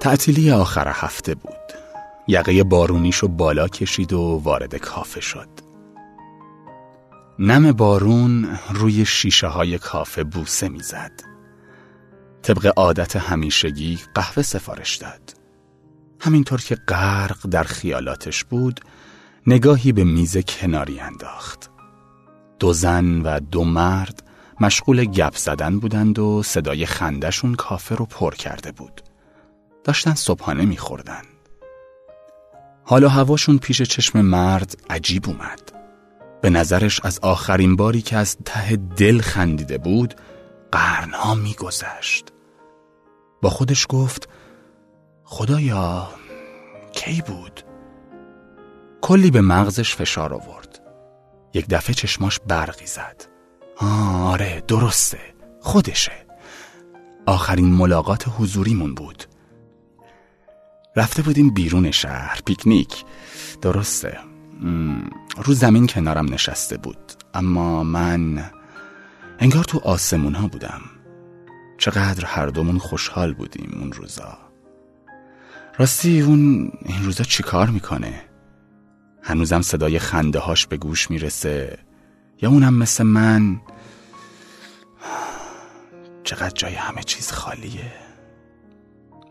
تعطیلی آخر هفته بود یقه بارونیشو بالا کشید و وارد کافه شد نم بارون روی شیشه های کافه بوسه می‌زد. طبق عادت همیشگی قهوه سفارش داد. همینطور که غرق در خیالاتش بود نگاهی به میز کناری انداخت. دو زن و دو مرد مشغول گپ زدن بودند و صدای خندشون کافه رو پر کرده بود. داشتن صبحانه میخوردن. حالا هواشون پیش چشم مرد عجیب اومد. به نظرش از آخرین باری که از ته دل خندیده بود قرنها میگذشت. با خودش گفت خدایا کی بود؟ کلی به مغزش فشار آورد. یک دفعه چشماش برقی زد. آره درسته خودشه. آخرین ملاقات حضوریمون بود. رفته بودیم بیرون شهر. پیکنیک. درسته. رو زمین کنارم نشسته بود. اما من انگار تو آسمون ها بودم. چقدر هر دومون خوشحال بودیم اون روزا. راستی اون این روزا چیکار می‌کنه؟ هنوزم صدای خنده هاش به گوش می‌رسه. یا اونم مثل من؟ چقدر جای همه چیز خالیه.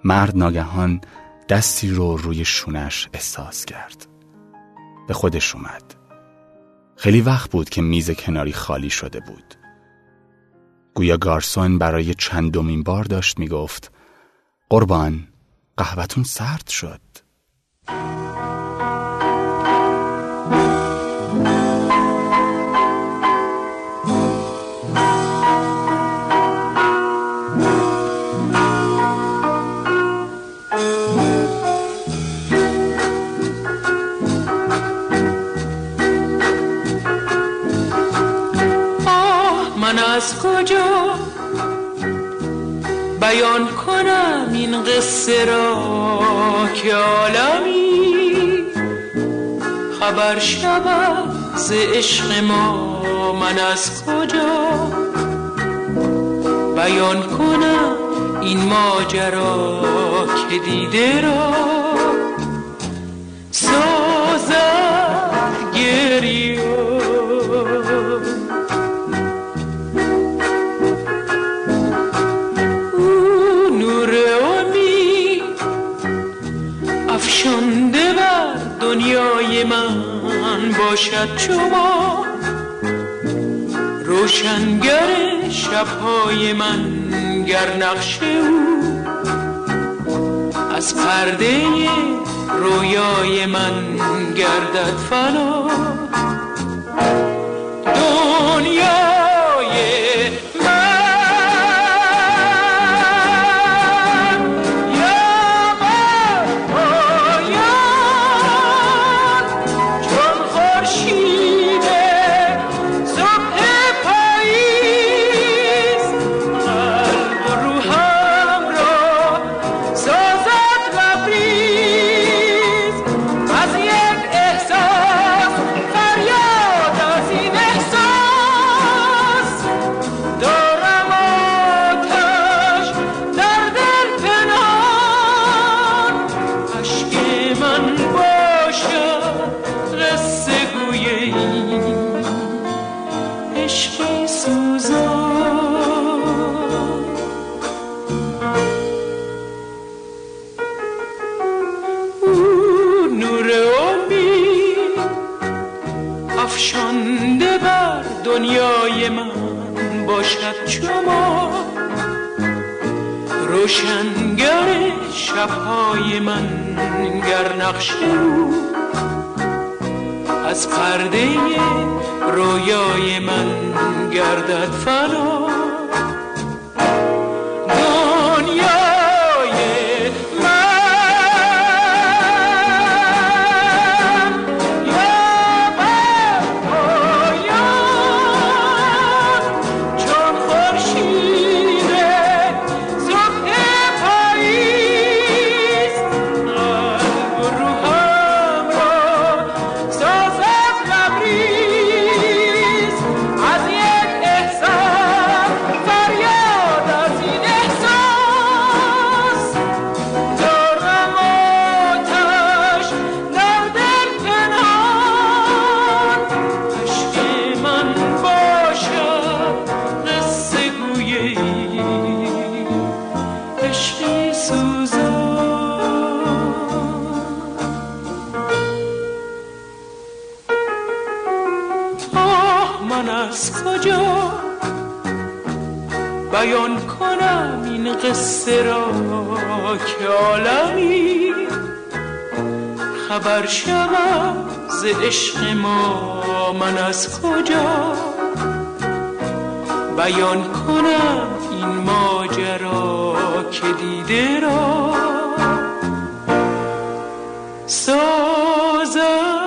مرد ناگهان دستی رو روی شونش احساس کرد. به خودش اومد. خیلی وقت بود که میز کناری خالی شده بود. گویا گارسون برای چندمین بار داشت می‌گفت قربان قهوتون سرد شد. کجا بیان کنم این قصه را که عالمی خبر شود ز عشق ما من از کجا؟ بیان کنم این ماجرا که دیده را. باشد شما. روشنگر شبهای من گر نقش او. از پرده رویای من گردد فنا. دنیای من باشد شما. روشنگر شبهای من گر نقش از پرده رویای من گردد فنا. کجا؟ بیان کنم این قصه را که عالمی. خبر شوم ز عشق ما من از کجا؟ بیان کنم این ماجرا که دیده را. سازد